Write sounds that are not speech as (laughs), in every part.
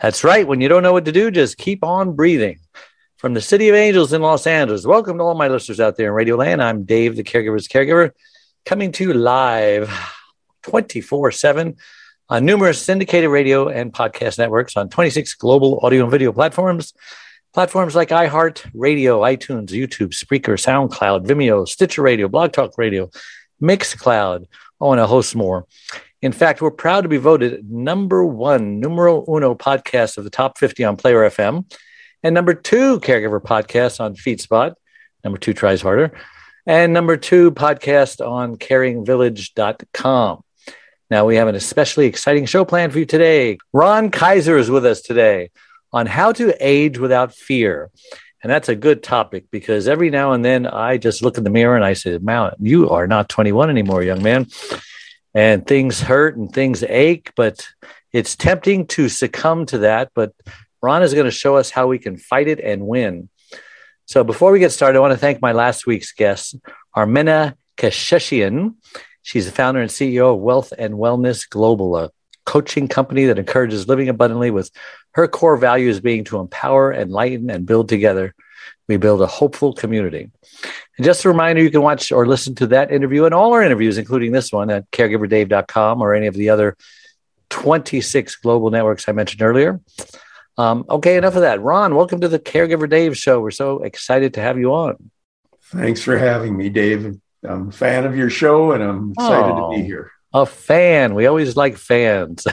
That's right. When you don't know what to do, just keep on breathing. From the City of Angels in Los Angeles, welcome to all my listeners out there in Radio Land. I'm Dave, the caregiver's caregiver, coming to you live 24 7 on numerous syndicated radio and podcast networks on 26 global audio and video platforms. Platforms like iHeart Radio, iTunes, YouTube, Spreaker, SoundCloud, Vimeo, Stitcher Radio, Blog Talk Radio, Mixcloud, oh, and a host more. In fact, we're proud to be voted number one, numero uno podcast of the top 50 on Player FM, and number two caregiver podcast on FeedSpot. Number two tries harder, and number two podcast on caringvillage.com. Now, we have an especially exciting show planned for you today. Ron Kaiser is with us today on how to age without fear. And that's a good topic because every now and then I just look in the mirror and I say, Man, you are not 21 anymore, young man. And things hurt and things ache, but it's tempting to succumb to that. But Ron is going to show us how we can fight it and win. So before we get started, I want to thank my last week's guest, Armena Kasheshian. She's the founder and CEO of Wealth and Wellness Global, a coaching company that encourages living abundantly with her core values being to empower, enlighten, and build together. We build a hopeful community. And just a reminder, you can watch or listen to that interview and all our interviews, including this one at caregiverdave.com or any of the other 26 global networks I mentioned earlier. Um, okay, enough of that. Ron, welcome to the Caregiver Dave show. We're so excited to have you on. Thanks for having me, Dave. I'm a fan of your show and I'm excited Oh. to be here. A fan. We always like fans.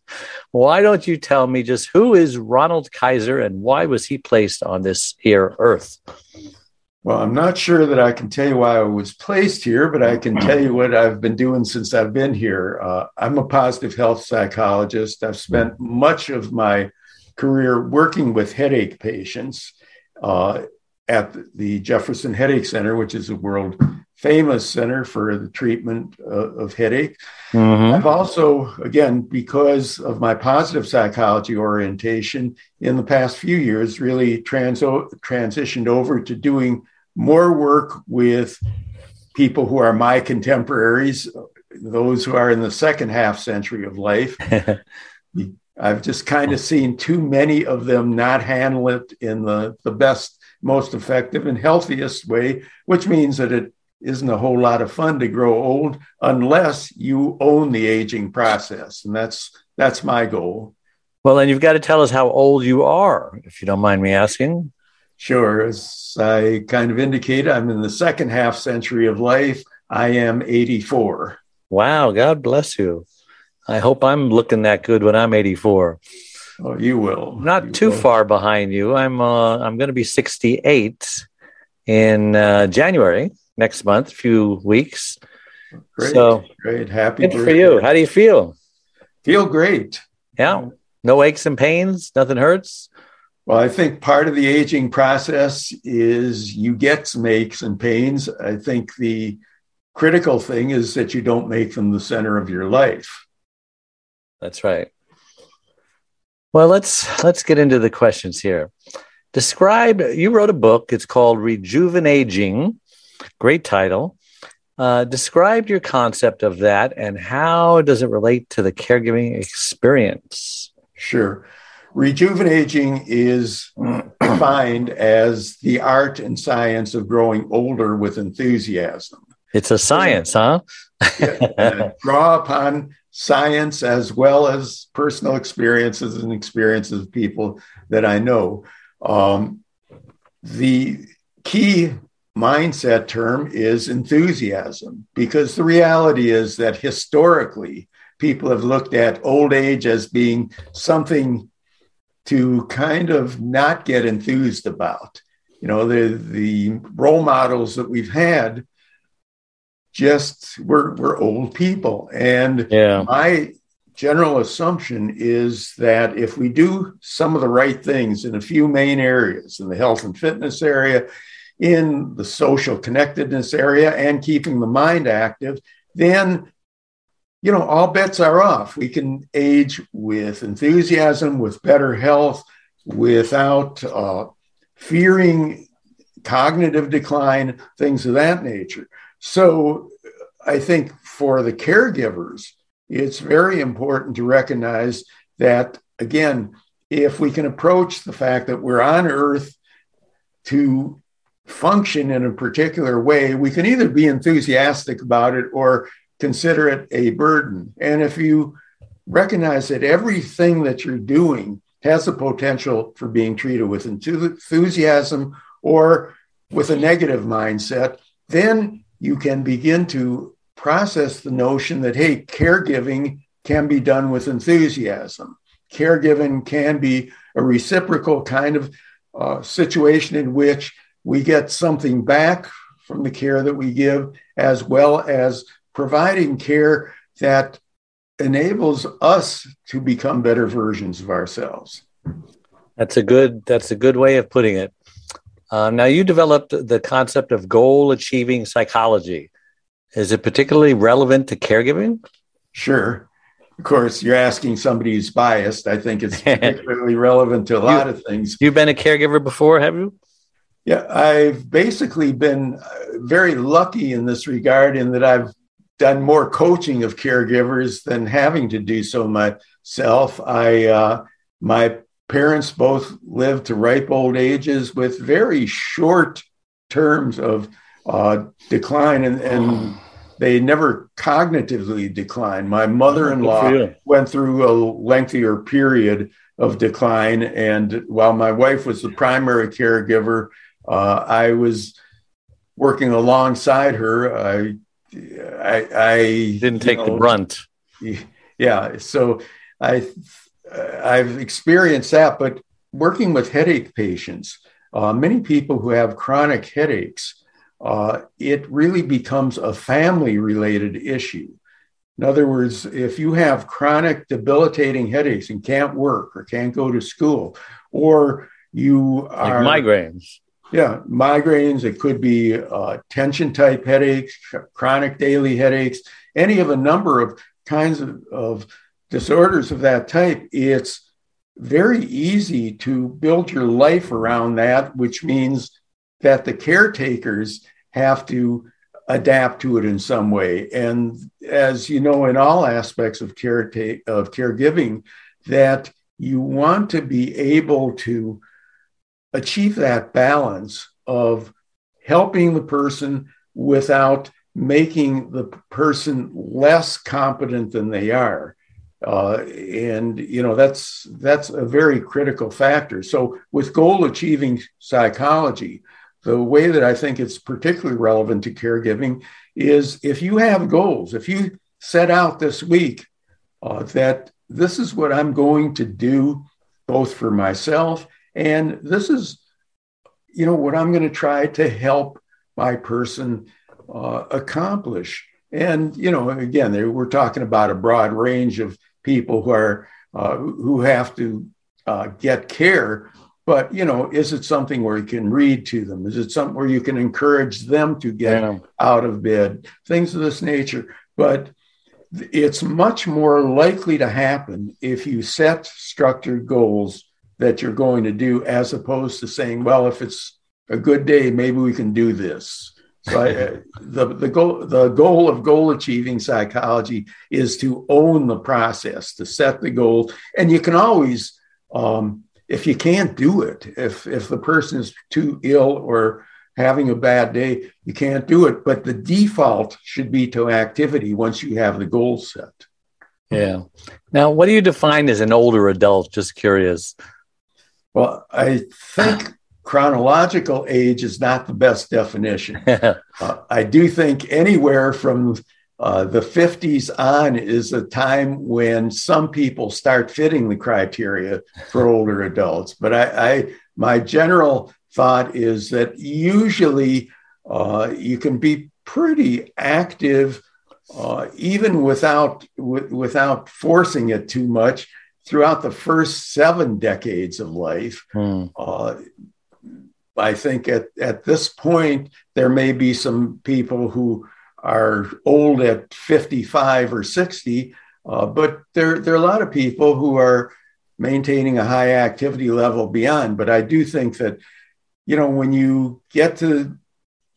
(laughs) why don't you tell me just who is Ronald Kaiser and why was he placed on this here earth? Well, I'm not sure that I can tell you why I was placed here, but I can tell you what I've been doing since I've been here. Uh, I'm a positive health psychologist. I've spent much of my career working with headache patients uh, at the Jefferson Headache Center, which is a world famous center for the treatment uh, of headache. I've also, again, because of my positive psychology orientation in the past few years, really trans- transitioned over to doing more work with people who are my contemporaries, those who are in the second half century of life. (laughs) I've just kind of seen too many of them not handle it in the, the best, most effective, and healthiest way, which means that it isn't a whole lot of fun to grow old unless you own the aging process. And that's that's my goal. Well, then you've got to tell us how old you are, if you don't mind me asking. Sure, as I kind of indicate, I'm in the second half century of life. I am 84. Wow, God bless you. I hope I'm looking that good when I'm 84. Oh, you will. Not You too will. far behind you. I'm uh, I'm going to be 68 in uh, January next month, few weeks. Great, So- great. Happy Good for you. How do you feel? Feel great. Yeah. No aches and pains. Nothing hurts. Well, I think part of the aging process is you get some aches and pains. I think the critical thing is that you don't make them the center of your life. That's right. Well, let's let's get into the questions here. Describe. You wrote a book. It's called Rejuvenaging. Great title. Uh, describe your concept of that and how does it relate to the caregiving experience? Sure. Rejuvenaging is defined as the art and science of growing older with enthusiasm. It's a science, huh? Uh, (laughs) draw upon science as well as personal experiences and experiences of people that I know. Um, the key mindset term is enthusiasm because the reality is that historically, people have looked at old age as being something to kind of not get enthused about. You know, the, the role models that we've had just we're, we're old people. And Yeah. my general assumption is that if we do some of the right things in a few main areas, in the health and fitness area, in the social connectedness area, and keeping the mind active, then you know all bets are off. We can age with enthusiasm, with better health, without uh, fearing cognitive decline, things of that nature. So I think for the caregivers, it's very important to recognize that, again, if we can approach the fact that we're on earth to function in a particular way, we can either be enthusiastic about it or consider it a burden. And if you recognize that everything that you're doing has the potential for being treated with enthusiasm or with a negative mindset, then you can begin to process the notion that, hey, caregiving can be done with enthusiasm. Caregiving can be a reciprocal kind of uh, situation in which we get something back from the care that we give, as well as providing care that enables us to become better versions of ourselves. That's a good. That's a good way of putting it. Uh, now, you developed the concept of goal achieving psychology. Is it particularly relevant to caregiving? Sure. Of course, you're asking somebody who's biased. I think it's (laughs) particularly relevant to a lot you, of things. You've been a caregiver before, have you? Yeah, I've basically been uh, very lucky in this regard in that I've done more coaching of caregivers than having to do so myself. I uh, my parents both lived to ripe old ages with very short terms of uh, decline, and, and they never cognitively declined. My mother in law went through a lengthier period of decline, and while my wife was the primary caregiver, uh, I was working alongside her. I, I, I didn't take know, the brunt. Yeah, so I I've experienced that, but working with headache patients, uh, many people who have chronic headaches, uh, it really becomes a family related issue. In other words, if you have chronic debilitating headaches and can't work or can't go to school, or you are like migraines. Yeah, migraines. It could be uh, tension type headaches, chronic daily headaches, any of a number of kinds of, of disorders of that type, it's very easy to build your life around that, which means that the caretakers have to adapt to it in some way. And as you know, in all aspects of care of caregiving, that you want to be able to achieve that balance of helping the person without making the person less competent than they are. Uh, and you know that's that's a very critical factor. So with goal achieving psychology, the way that I think it's particularly relevant to caregiving is if you have goals, if you set out this week uh, that this is what I'm going to do, both for myself and this is, you know, what I'm going to try to help my person uh, accomplish. And you know, again, we're talking about a broad range of people who are uh, who have to uh, get care. But you know, is it something where you can read to them? Is it something where you can encourage them to get yeah. out of bed? Things of this nature. But it's much more likely to happen if you set structured goals that you're going to do, as opposed to saying, "Well, if it's a good day, maybe we can do this." So I, (laughs) the the goal the goal of goal achieving psychology is to own the process, to set the goal, and you can always, um, if you can't do it, if if the person is too ill or having a bad day, you can't do it. But the default should be to activity once you have the goal set. Yeah. Now, what do you define as an older adult? Just curious. Well, I think (clears throat) chronological age is not the best definition. (laughs) uh, I do think anywhere from uh, the 50s on is a time when some people start fitting the criteria for older adults. But I, I my general thought is that usually uh, you can be pretty active uh, even without w- without forcing it too much, throughout the first seven decades of life, mm. uh, I think at, at this point, there may be some people who are old at 55 or 60, uh, but there, there are a lot of people who are maintaining a high activity level beyond. But I do think that, you know, when you get to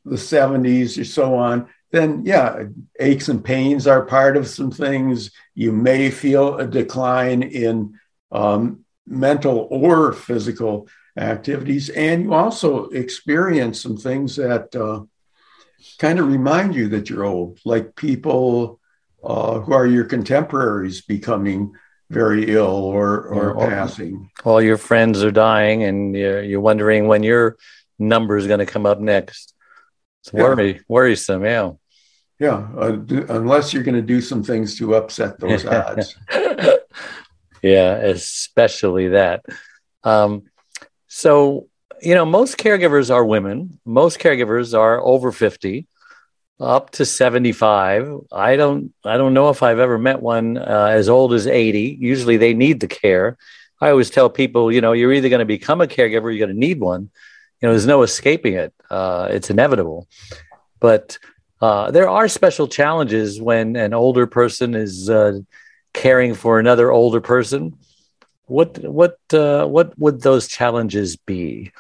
the 70s or so on, then yeah, aches and pains are part of some things. You may feel a decline in um, mental or physical activities. And you also experience some things that uh, kind of remind you that you're old, like people uh, who are your contemporaries becoming very ill or, or yeah, passing. All your friends are dying, and you're, you're wondering when your number is going to come up next. It's yeah. worry, worrisome, yeah. Yeah, uh, do, unless you're going to do some things to upset those (laughs) odds. yeah, especially that. Um, so, you know, most caregivers are women. Most caregivers are over 50, up to 75. I don't I don't know if I've ever met one uh, as old as 80. Usually they need the care. I always tell people, you know, you're either going to become a caregiver, or you're going to need one. You know, there's no escaping it. Uh, it's inevitable. But uh, there are special challenges when an older person is uh, caring for another older person what what uh, what would those challenges be?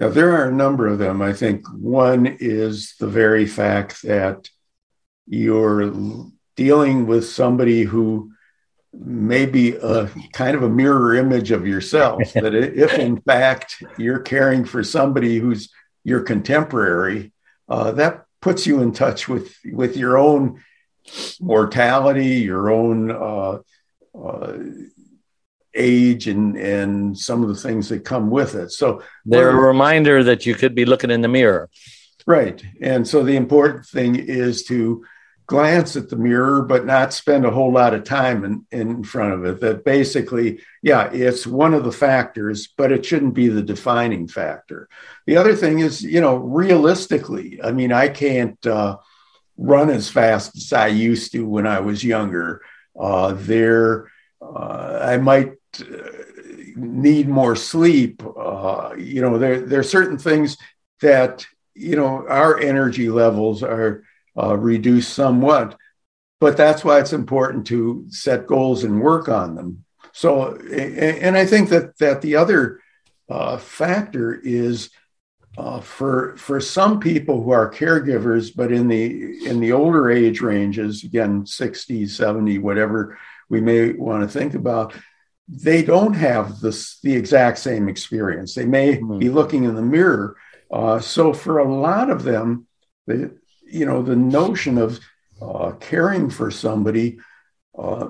Now, there are a number of them. I think one is the very fact that you're dealing with somebody who may be a kind of a mirror image of yourself. (laughs) that if in fact you're caring for somebody who's your contemporary, uh, that puts you in touch with with your own mortality, your own uh, uh, age and and some of the things that come with it. So they're a reminder that you could be looking in the mirror. Right. And so the important thing is to glance at the mirror, but not spend a whole lot of time in, in front of it. That basically, yeah, it's one of the factors, but it shouldn't be the defining factor. The other thing is, you know, realistically, I mean, I can't uh, run as fast as I used to when I was younger. Uh, there, uh, I might need more sleep. Uh, you know, there, there are certain things that, you know, our energy levels are uh, reduced somewhat, but that's why it's important to set goals and work on them. So, and I think that, that the other uh, factor is uh, for for some people who are caregivers, but in the in the older age ranges, again, 60, 70, whatever we may want to think about, they don't have this the exact same experience. They may mm-hmm. be looking in the mirror. Uh, so for a lot of them, the you know the notion of uh, caring for somebody uh,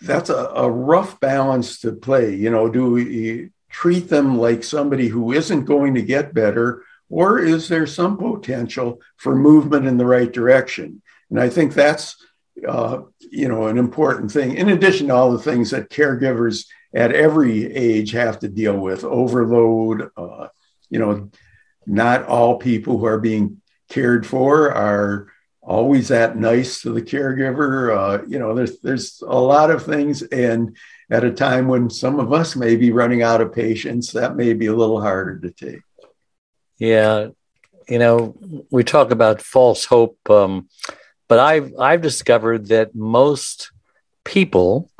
that's a, a, rough balance to play. You know, do we treat them like somebody who isn't going to get better, or is there some potential for movement in the right direction? And I think that's uh, you know, an important thing, in addition to all the things that caregivers at every age have to deal with overload. Uh, you know, not all people who are being cared for are always that nice to the caregiver. Uh, you know, there's there's a lot of things, and at a time when some of us may be running out of patience, that may be a little harder to take. Yeah, you know, we talk about false hope. Um, but I've I've discovered that most people,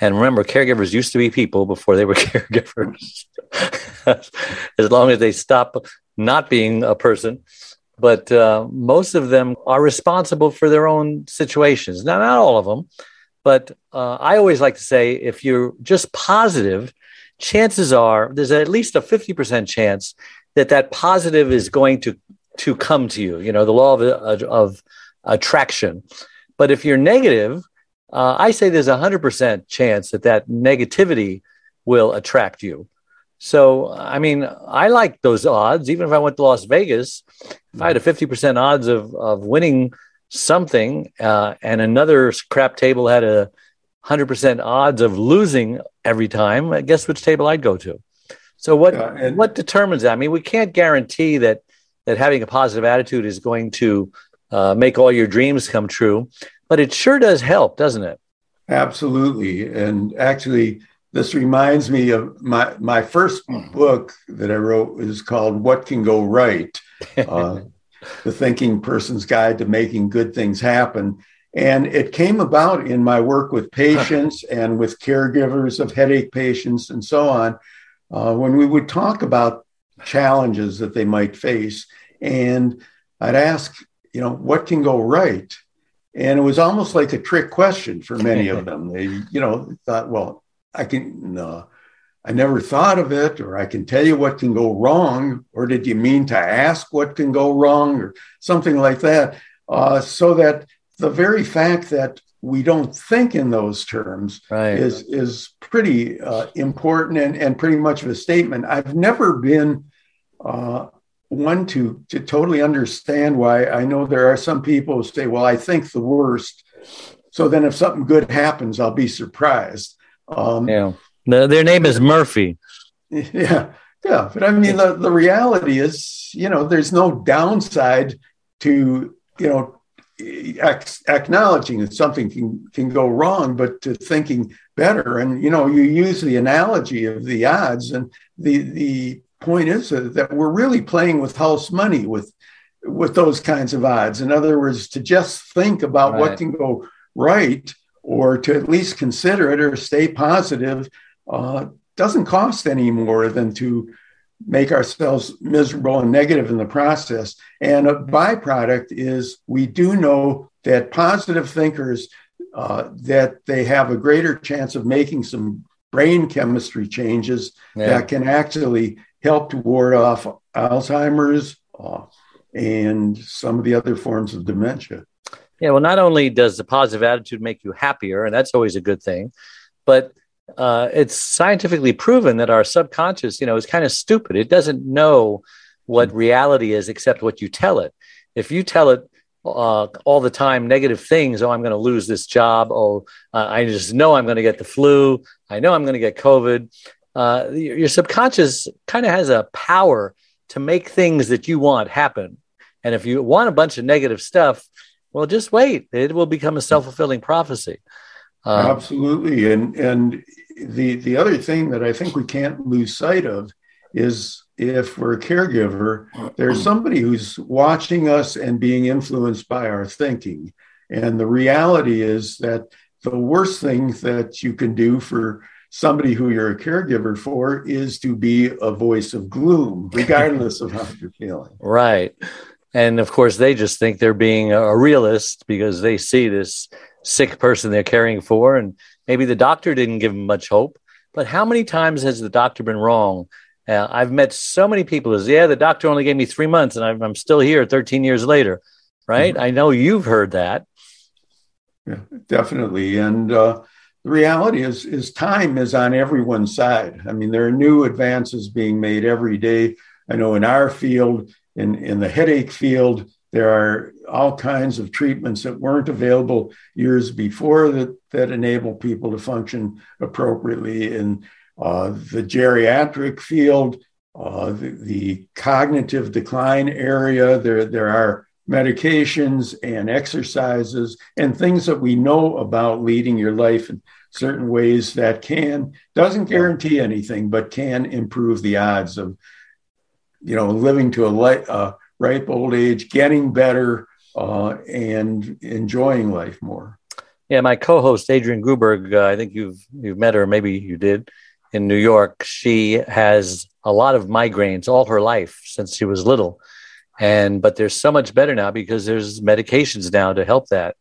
and remember, caregivers used to be people before they were (laughs) caregivers. (laughs) as long as they stop not being a person, but uh, most of them are responsible for their own situations. Now, not all of them, but uh, I always like to say if you're just positive, chances are there's at least a 50% chance that that positive is going to to come to you. You know, the law of, of attraction. But if you're negative, uh, I say there's a 100% chance that that negativity will attract you. So, I mean, I like those odds. Even if I went to Las Vegas, if I had a 50% odds of, of winning something uh, and another crap table had a 100% odds of losing every time, guess which table I'd go to? So what yeah, and- what determines that? I mean, we can't guarantee that that having a positive attitude is going to uh, make all your dreams come true, but it sure does help, doesn't it? Absolutely. And actually, this reminds me of my, my first book that I wrote is called What Can Go Right? (laughs) Uh, the Thinking Person's Guide to Making Good Things Happen. And it came about in my work with (laughs) patients and with caregivers of headache patients and so on, uh, when we would talk about challenges that they might face. And I'd ask, you know, what can go right? And it was almost like a trick question for many of (laughs) them. They, you know, thought, well, I can, uh, I never thought of it, or I can tell you what can go wrong, or did you mean to ask what can go wrong, or something like that? Uh, so that the very fact that we don't think in those terms right. is is pretty uh, important and, and pretty much of a statement. I've never been uh, one to to totally understand why. I know there are some people who say, "Well, I think the worst," so then if something good happens, I'll be surprised. Um, yeah, the, their name is Murphy. (laughs) Yeah, yeah, but I mean, the, the reality is, you know, there's no downside to you know acknowledging that something can can go wrong, but to thinking better. And you know, you use the analogy of the odds, and the the point is that we're really playing with house money with with those kinds of odds. In other words, to just think about right. what can go right, or to at least consider it or stay positive, uh, doesn't cost any more than to make ourselves miserable and negative in the process. And a byproduct is we do know that positive thinkers uh, that they have a greater chance of making some brain chemistry changes yeah. that can actually help to ward off Alzheimer's uh, and some of the other forms of dementia. Yeah, well, not only does the positive attitude make you happier, and that's always a good thing, but uh, it's scientifically proven that our subconscious, you know, is kind of stupid. It doesn't know what reality is except what you tell it. If you tell it uh, all the time negative things, oh, I'm going to lose this job. Oh, uh, I just know I'm going to get the flu. I know I'm going to get COVID. Uh, your, your subconscious kind of has a power to make things that you want happen. And if you want a bunch of negative stuff, well, just wait. It will become a self fulfilling prophecy. Um, Absolutely, and and the the other thing that I think we can't lose sight of is if we're a caregiver, there's somebody who's watching us and being influenced by our thinking. And the reality is that the worst thing that you can do for somebody who you're a caregiver for is to be a voice of gloom, regardless of how you're feeling. Right. And of course, they just think they're being a realist because they see this sick person they're caring for. And maybe the doctor didn't give them much hope. But how many times has the doctor been wrong? Uh, I've met so many people as, yeah, the doctor only gave me three months and I'm, I'm still here 13 years later. Right. Mm-hmm. I know you've heard that. Yeah, definitely. And uh, the reality is, is time is on everyone's side. I mean, there are new advances being made every day. I know in our field, in, in the headache field, there are all kinds of treatments that weren't available years before that, that enable people to function appropriately in uh, the geriatric field, uh, the, the, cognitive decline area. There, there are medications and exercises and things that we know about leading your life in certain ways that can doesn't guarantee anything, but can improve the odds of you know living to a light. Uh, ripe old age, getting better, uh, and enjoying life more. Yeah, my co-host Adrian Gruberg, uh, I think you've you've met her, maybe you did, in New York. She has a lot of migraines all her life since she was little, and but there's so much better now because there's medications now to help that,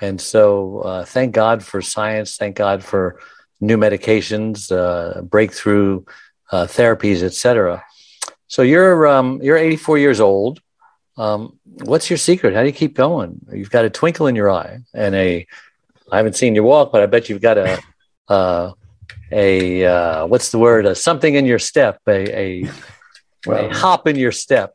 and so uh, thank God for science, thank God for new medications, uh, breakthrough uh, therapies, etc. So you're um, you're 84 years old. Um, what's your secret? How do you keep going? You've got a twinkle in your eye and a. I haven't seen you walk, but I bet you've got a (laughs) uh, a uh, what's the word? A something in your step, a a, well, a hop in your step.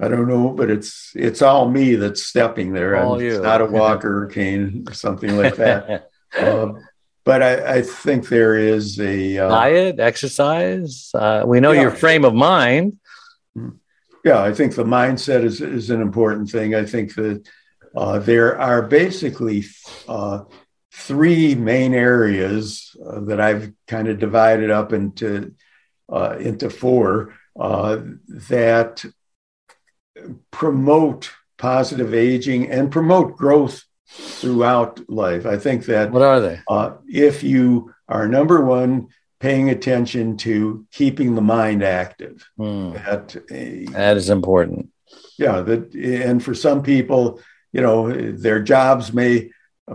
I don't know, but it's it's all me that's stepping there. All you. It's not a (laughs) walker cane or something like that. uh, (laughs) but I, I, think there is a uh, diet, exercise. Uh, we know yeah. your frame of mind. Yeah, yeah, I think the mindset is is an important thing. I think that uh, there are basically uh, three main areas uh, that I've kind of divided up into uh, into four uh, that promote positive aging and promote growth throughout life. I think that what are they? Uh, if you are number one, paying attention to keeping the mind active. Mm. That uh, that is important. Yeah, that and for some people, you know, their jobs may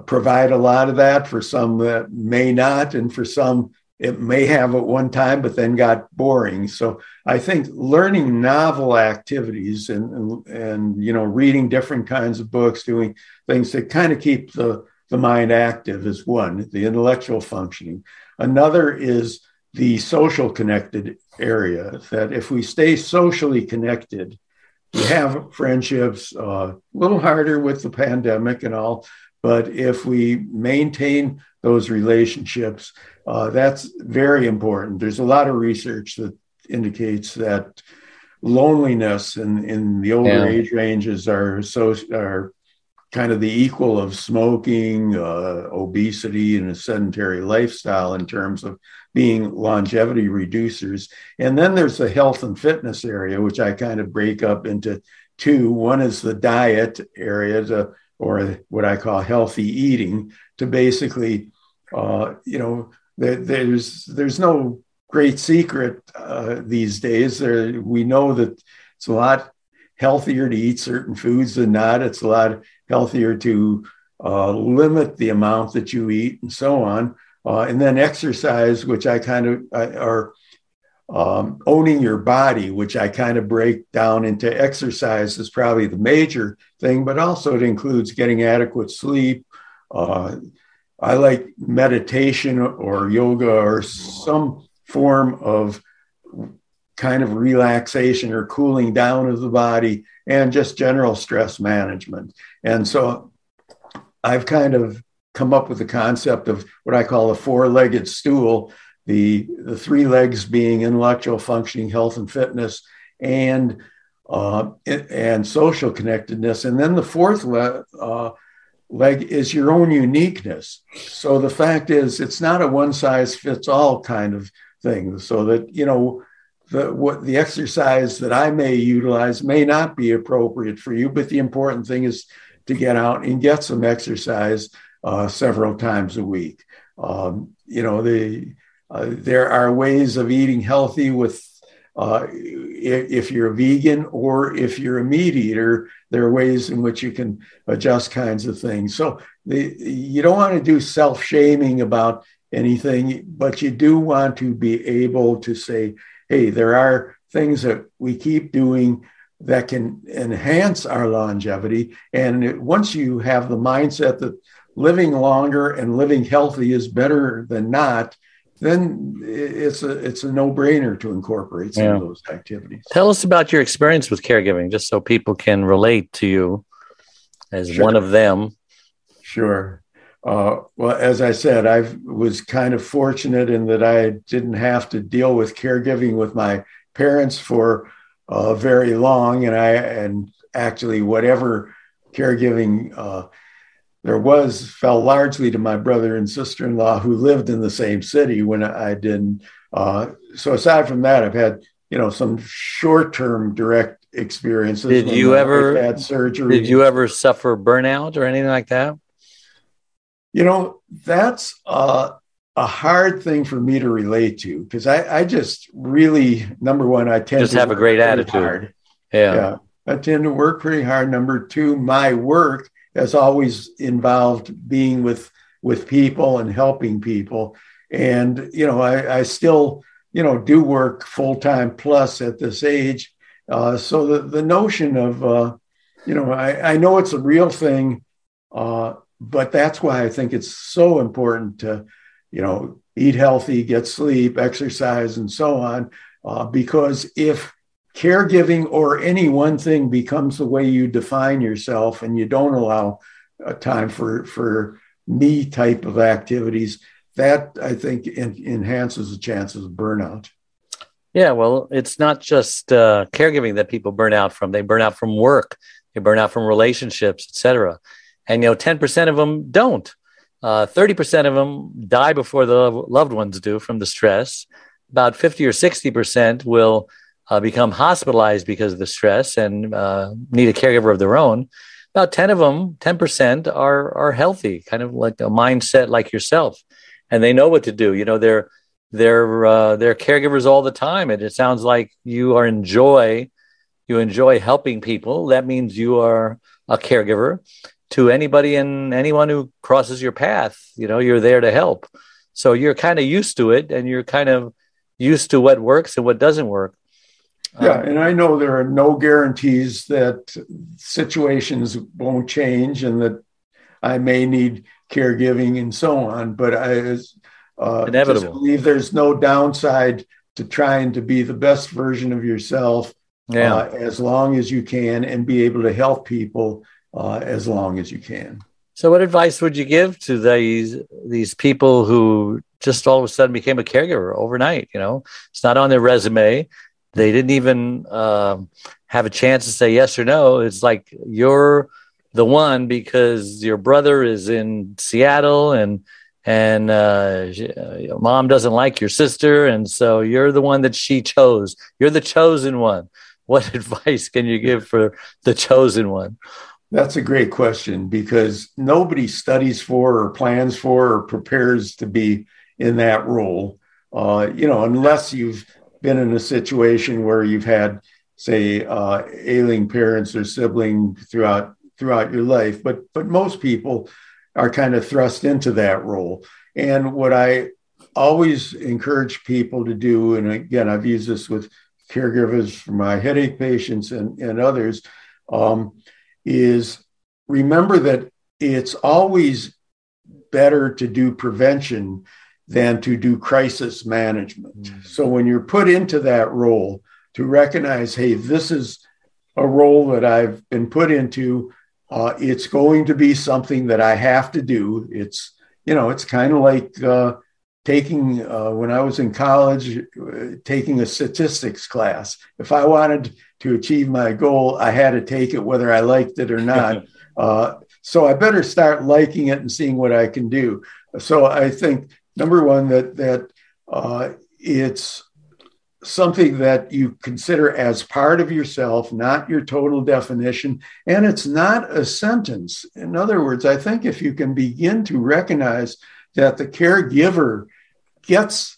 provide a lot of that. For some, that may not, and for some, it may have at one time, but then got boring. So I think learning novel activities and, and, and you know reading different kinds of books, doing things that kind of keep the the mind active is one. The intellectual functioning. Another is the social connected area. That if we stay socially connected, have friendships. Uh, a little harder with the pandemic and all, but if we maintain those relationships, uh, that's very important. There's a lot of research that indicates that loneliness in, in the older yeah. age ranges are so are kind of the equal of smoking, uh, obesity, and a sedentary lifestyle in terms of being longevity reducers. And then there's the health and fitness area, which I kind of break up into two. One is the diet area, to, or what I call healthy eating, to basically, uh, you know, there, there's there's no great secret uh, these days. There, we know that it's a lot healthier to eat certain foods than not. It's a lot healthier to uh, limit the amount that you eat and so on. Uh, and then exercise, which I kind of, or um, owning your body, which I kind of break down into exercise is probably the major thing, but also it includes getting adequate sleep, uh, I like meditation or yoga or some form of kind of relaxation or cooling down of the body and just general stress management. And so I've kind of come up with the concept of what I call a four legged stool the, the three legs being intellectual functioning, health and fitness, and uh, and social connectedness. And then the fourth le- uh, leg is your own uniqueness. So the fact is, it's not a one size fits all kind of thing. So that you know, the what the exercise that I may utilize may not be appropriate for you, but the important thing is to get out and get some exercise uh, several times a week. Um, you know, the uh, there are ways of eating healthy with uh, if you're a vegan or if you're a meat eater, there are ways in which you can adjust kinds of things. So the, you don't want to do self shaming about anything, but you do want to be able to say, hey, there are things that we keep doing that can enhance our longevity. And once you have the mindset that living longer and living healthy is better than not, then it's a it's a no brainer to incorporate some yeah. of those activities. Tell us about your experience with caregiving, just so people can relate to you as sure. one of them. Sure. Uh, well, as I said, I was kind of fortunate in that I didn't have to deal with caregiving with my parents for uh, very long, and I and actually whatever caregiving uh, there was fell largely to my brother and sister-in-law who lived in the same city when I didn't. Uh, so aside from that, I've had you know some short-term direct experiences. Did you ever had surgery? Did you ever suffer burnout or anything like that? You know, that's a, a hard thing for me to relate to because I, I, just really number one, I tend just to have a great attitude. Yeah. yeah, I tend to work pretty hard. Number two, my work has always involved being with with people and helping people. And you know, I, I still you know do work full time plus at this age. Uh, so the the notion of uh, you know, I, I know it's a real thing, uh, but that's why I think it's so important to you know eat healthy, get sleep, exercise, and so on. Uh, because if caregiving or any one thing becomes the way you define yourself and you don't allow uh, time for for me type of activities that i think in, enhances the chances of burnout Yeah, well, it's not just uh, caregiving that people burn out from. They burn out from work, they burn out from relationships, etc. And you know, ten percent of them don't. Uh, thirty percent of them die before the loved ones do from the stress. About fifty or sixty percent will uh, become hospitalized because of the stress and uh, need a caregiver of their own. About ten of them, ten percent, are are healthy, kind of like a mindset like yourself, and they know what to do. You know, they're they're uh, they're caregivers all the time, and it sounds like you are enjoy you enjoy helping people. That means you are a caregiver to anybody and anyone who crosses your path. You know, you're there to help. So you're kind of used to it, and you're kind of used to what works and what doesn't work. Yeah, um, and I know there are no guarantees that situations won't change and that I may need caregiving and so on. But I, uh, Inevitable. Just believe there's no downside to trying to be the best version of yourself yeah. uh, as long as you can and be able to help people uh, as long as you can. So, what advice would you give to these these people who just all of a sudden became a caregiver overnight? You know, it's not on their resume. They didn't even um, have a chance to say yes or no. It's like you're the one because your brother is in Seattle and and uh, uh mom doesn't like your sister, and so you're the one that she chose. You're the chosen one. What (laughs) advice can you give for the chosen one? That's a great question because nobody studies for or plans for or prepares to be in that role. Uh, you know, unless you've been in a situation where you've had, say, uh, ailing parents or sibling throughout throughout your life. But but most people are kind of thrust into that role. And what I always encourage people to do, and again, I've used this with caregivers for my headache patients and, and others, um, is remember that it's always better to do prevention than to do crisis management. Mm-hmm. So when you're put into that role, to recognize, hey, this is a role that I've been put into uh, it's going to be something that I have to do. It's, you know, it's kind of like uh, taking, uh, when I was in college, uh, taking a statistics class. If I wanted to achieve my goal, I had to take it whether I liked it or not. (laughs) Uh, so I better start liking it and seeing what I can do. So I think number one that that uh, it's something that you consider as part of yourself, not your total definition. And it's not a sentence. In other words, I think if you can begin to recognize that the caregiver gets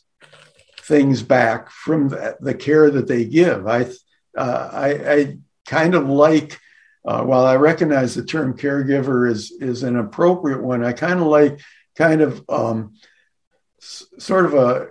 things back from the, the care that they give, I, uh, I, I, kind of like. Uh, while I recognize the term caregiver is is an appropriate one, I kind of like kind of um, s- sort of a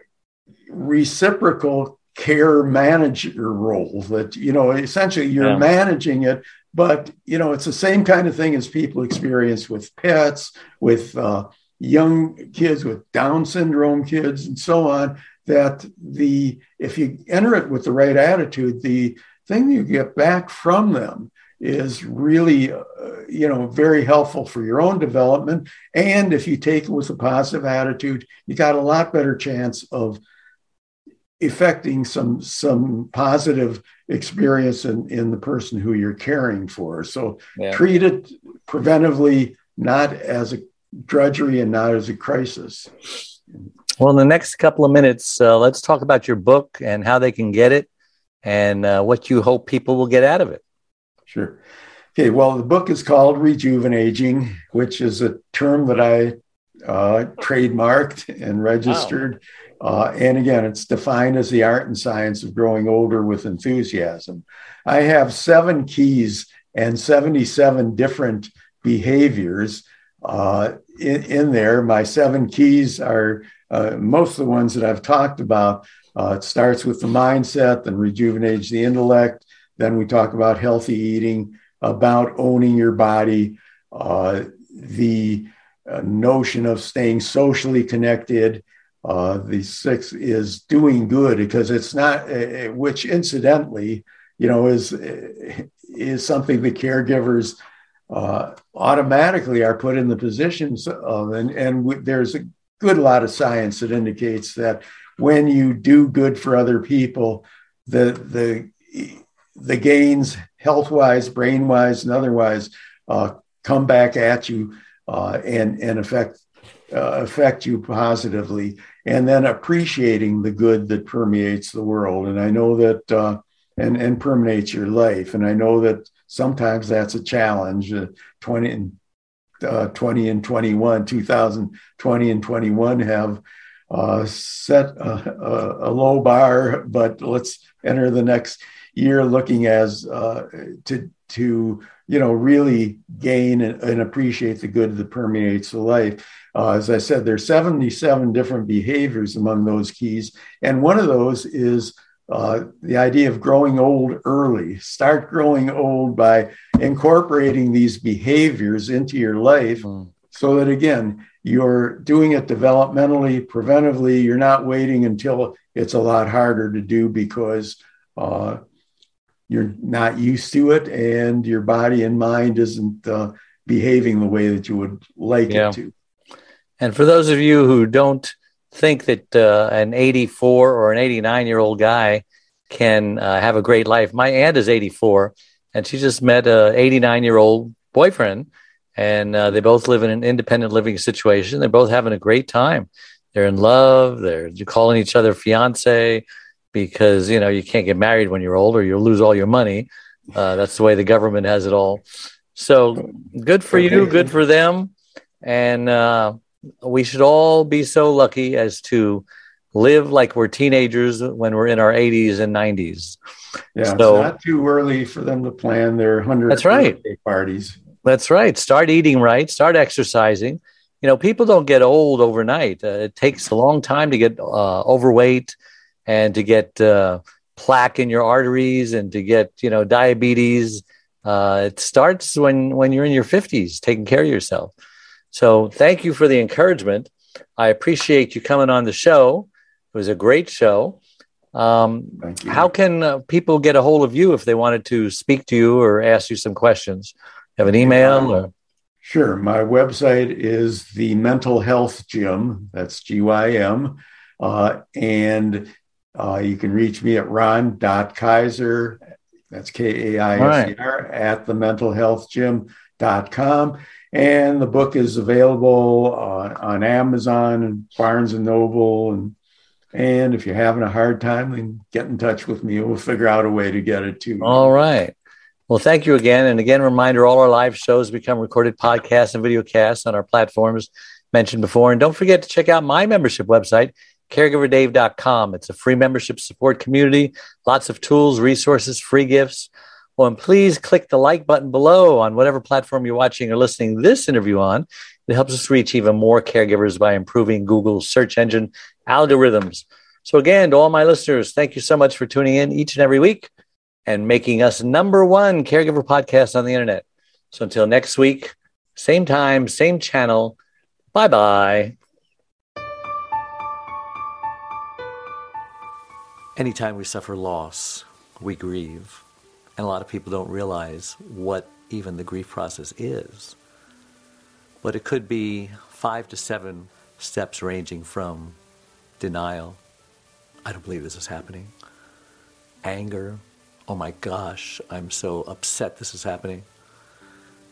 reciprocal care manager role that you know essentially you're yeah. managing it but you know it's the same kind of thing as people experience with pets with uh, young kids with down syndrome kids and so on that the if you enter it with the right attitude the thing you get back from them is really uh, you know very helpful for your own development and if you take it with a positive attitude you got a lot better chance of affecting some some positive experience in, in the person who you're caring for. So yeah. treat it preventively, not as a drudgery and not as a crisis. Well, in the next couple of minutes, uh, let's talk about your book and how they can get it and uh, what you hope people will get out of it. Sure. Okay, well, the book is called Rejuvenaging, which is a term that I uh, trademarked and registered. Wow. Uh, and again, it's defined as the art and science of growing older with enthusiasm. I have seven keys and 77 different behaviors uh, in, in, there. My seven keys are uh, most of the ones that I've talked about. Uh, it starts with the mindset, then rejuvenates the intellect. Then we talk about healthy eating, about owning your body, uh, the uh, notion of staying socially connected, uh, the sixth is doing good because it's not, uh, which incidentally, you know, is is something the caregivers uh, automatically are put in the positions of, and and w- there's a good lot of science that indicates that when you do good for other people, the the the gains health wise, brain wise, and otherwise uh, come back at you uh, and and affect uh, affect you positively, and then appreciating the good that permeates the world. And I know that uh, and and permeates your life. And I know that sometimes that's a challenge. Uh, Twenty and uh, 20 and 21, 2020 and 21 have uh, set a, a, a, low bar, but let's enter the next year looking as uh, to to you know really gain and, and, appreciate the good that permeates the life. Uh, as I said, there's 77 different behaviors among those keys, and one of those is uh, the idea of growing old early. Start growing old by incorporating these behaviors into your life mm. So that, again, you're doing it developmentally, preventively. You're not waiting until it's a lot harder to do because uh, you're not used to it and your body and mind isn't uh, behaving the way that you would like yeah. it to. And for those of you who don't think that uh, an 84 or an 89 year old guy can uh, have a great life. My aunt is 84, and she just met a 89 year old boyfriend, and uh, they both live in an independent living situation. They're both having a great time. They're in love. They're calling each other fiance because you know you can't get married when you're old or you'll lose all your money. Uh, that's the way the government has it all. So good for you, good for them, and uh, we should all be so lucky as to live like we're teenagers when we're in our 80s and 90s. Yeah, so, it's not too early for them to plan their 100th that's right. parties. That's right. Start eating right, start exercising. You know, people don't get old overnight. Uh, it takes a long time to get uh, overweight and to get uh, plaque in your arteries and to get, you know, diabetes. Uh, it starts when when you're in your 50s, taking care of yourself. So thank you for the encouragement. I appreciate you coming on the show. It was a great show. Um, how can uh, people get a hold of you if they wanted to speak to you or ask you some questions? Have an email or? Sure. My website is the Mental Health Gym. That's G Y M. Uh, and uh, you can reach me at ron.kaiser. That's K A I S E R at the mental health gym.com. And the book is available uh, on Amazon and Barnes and Noble. And, and if you're having a hard time, then get in touch with me. We'll figure out a way to get it to you. All right. Well, thank you again. And again, reminder all our live shows become recorded podcasts and video casts on our platforms mentioned before. And don't forget to check out my membership website, caregiverdave.com. It's a free membership support community, lots of tools, resources, free gifts. Well, and please click the like button below on whatever platform you're watching or listening this interview on. It helps us reach even more caregivers by improving Google's search engine algorithms. So, again, to all my listeners, thank you so much for tuning in each and every week and making us number one caregiver podcast on the internet. So, until next week, same time, same channel. Bye bye. Anytime we suffer loss, we grieve. And a lot of people don't realize what even the grief process is. But it could be five to seven steps ranging from denial, I don't believe this is happening, anger, oh my gosh, I'm so upset this is happening,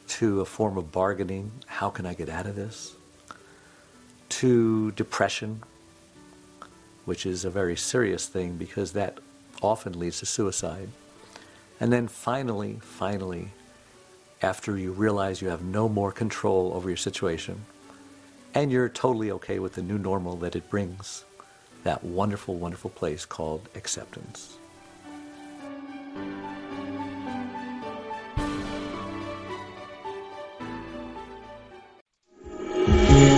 to a form of bargaining, how can I get out of this, to depression, which is a very serious thing because that often leads to suicide. And then finally, finally, after you realize you have no more control over your situation and you're totally okay with the new normal that it brings, that wonderful, wonderful place called acceptance.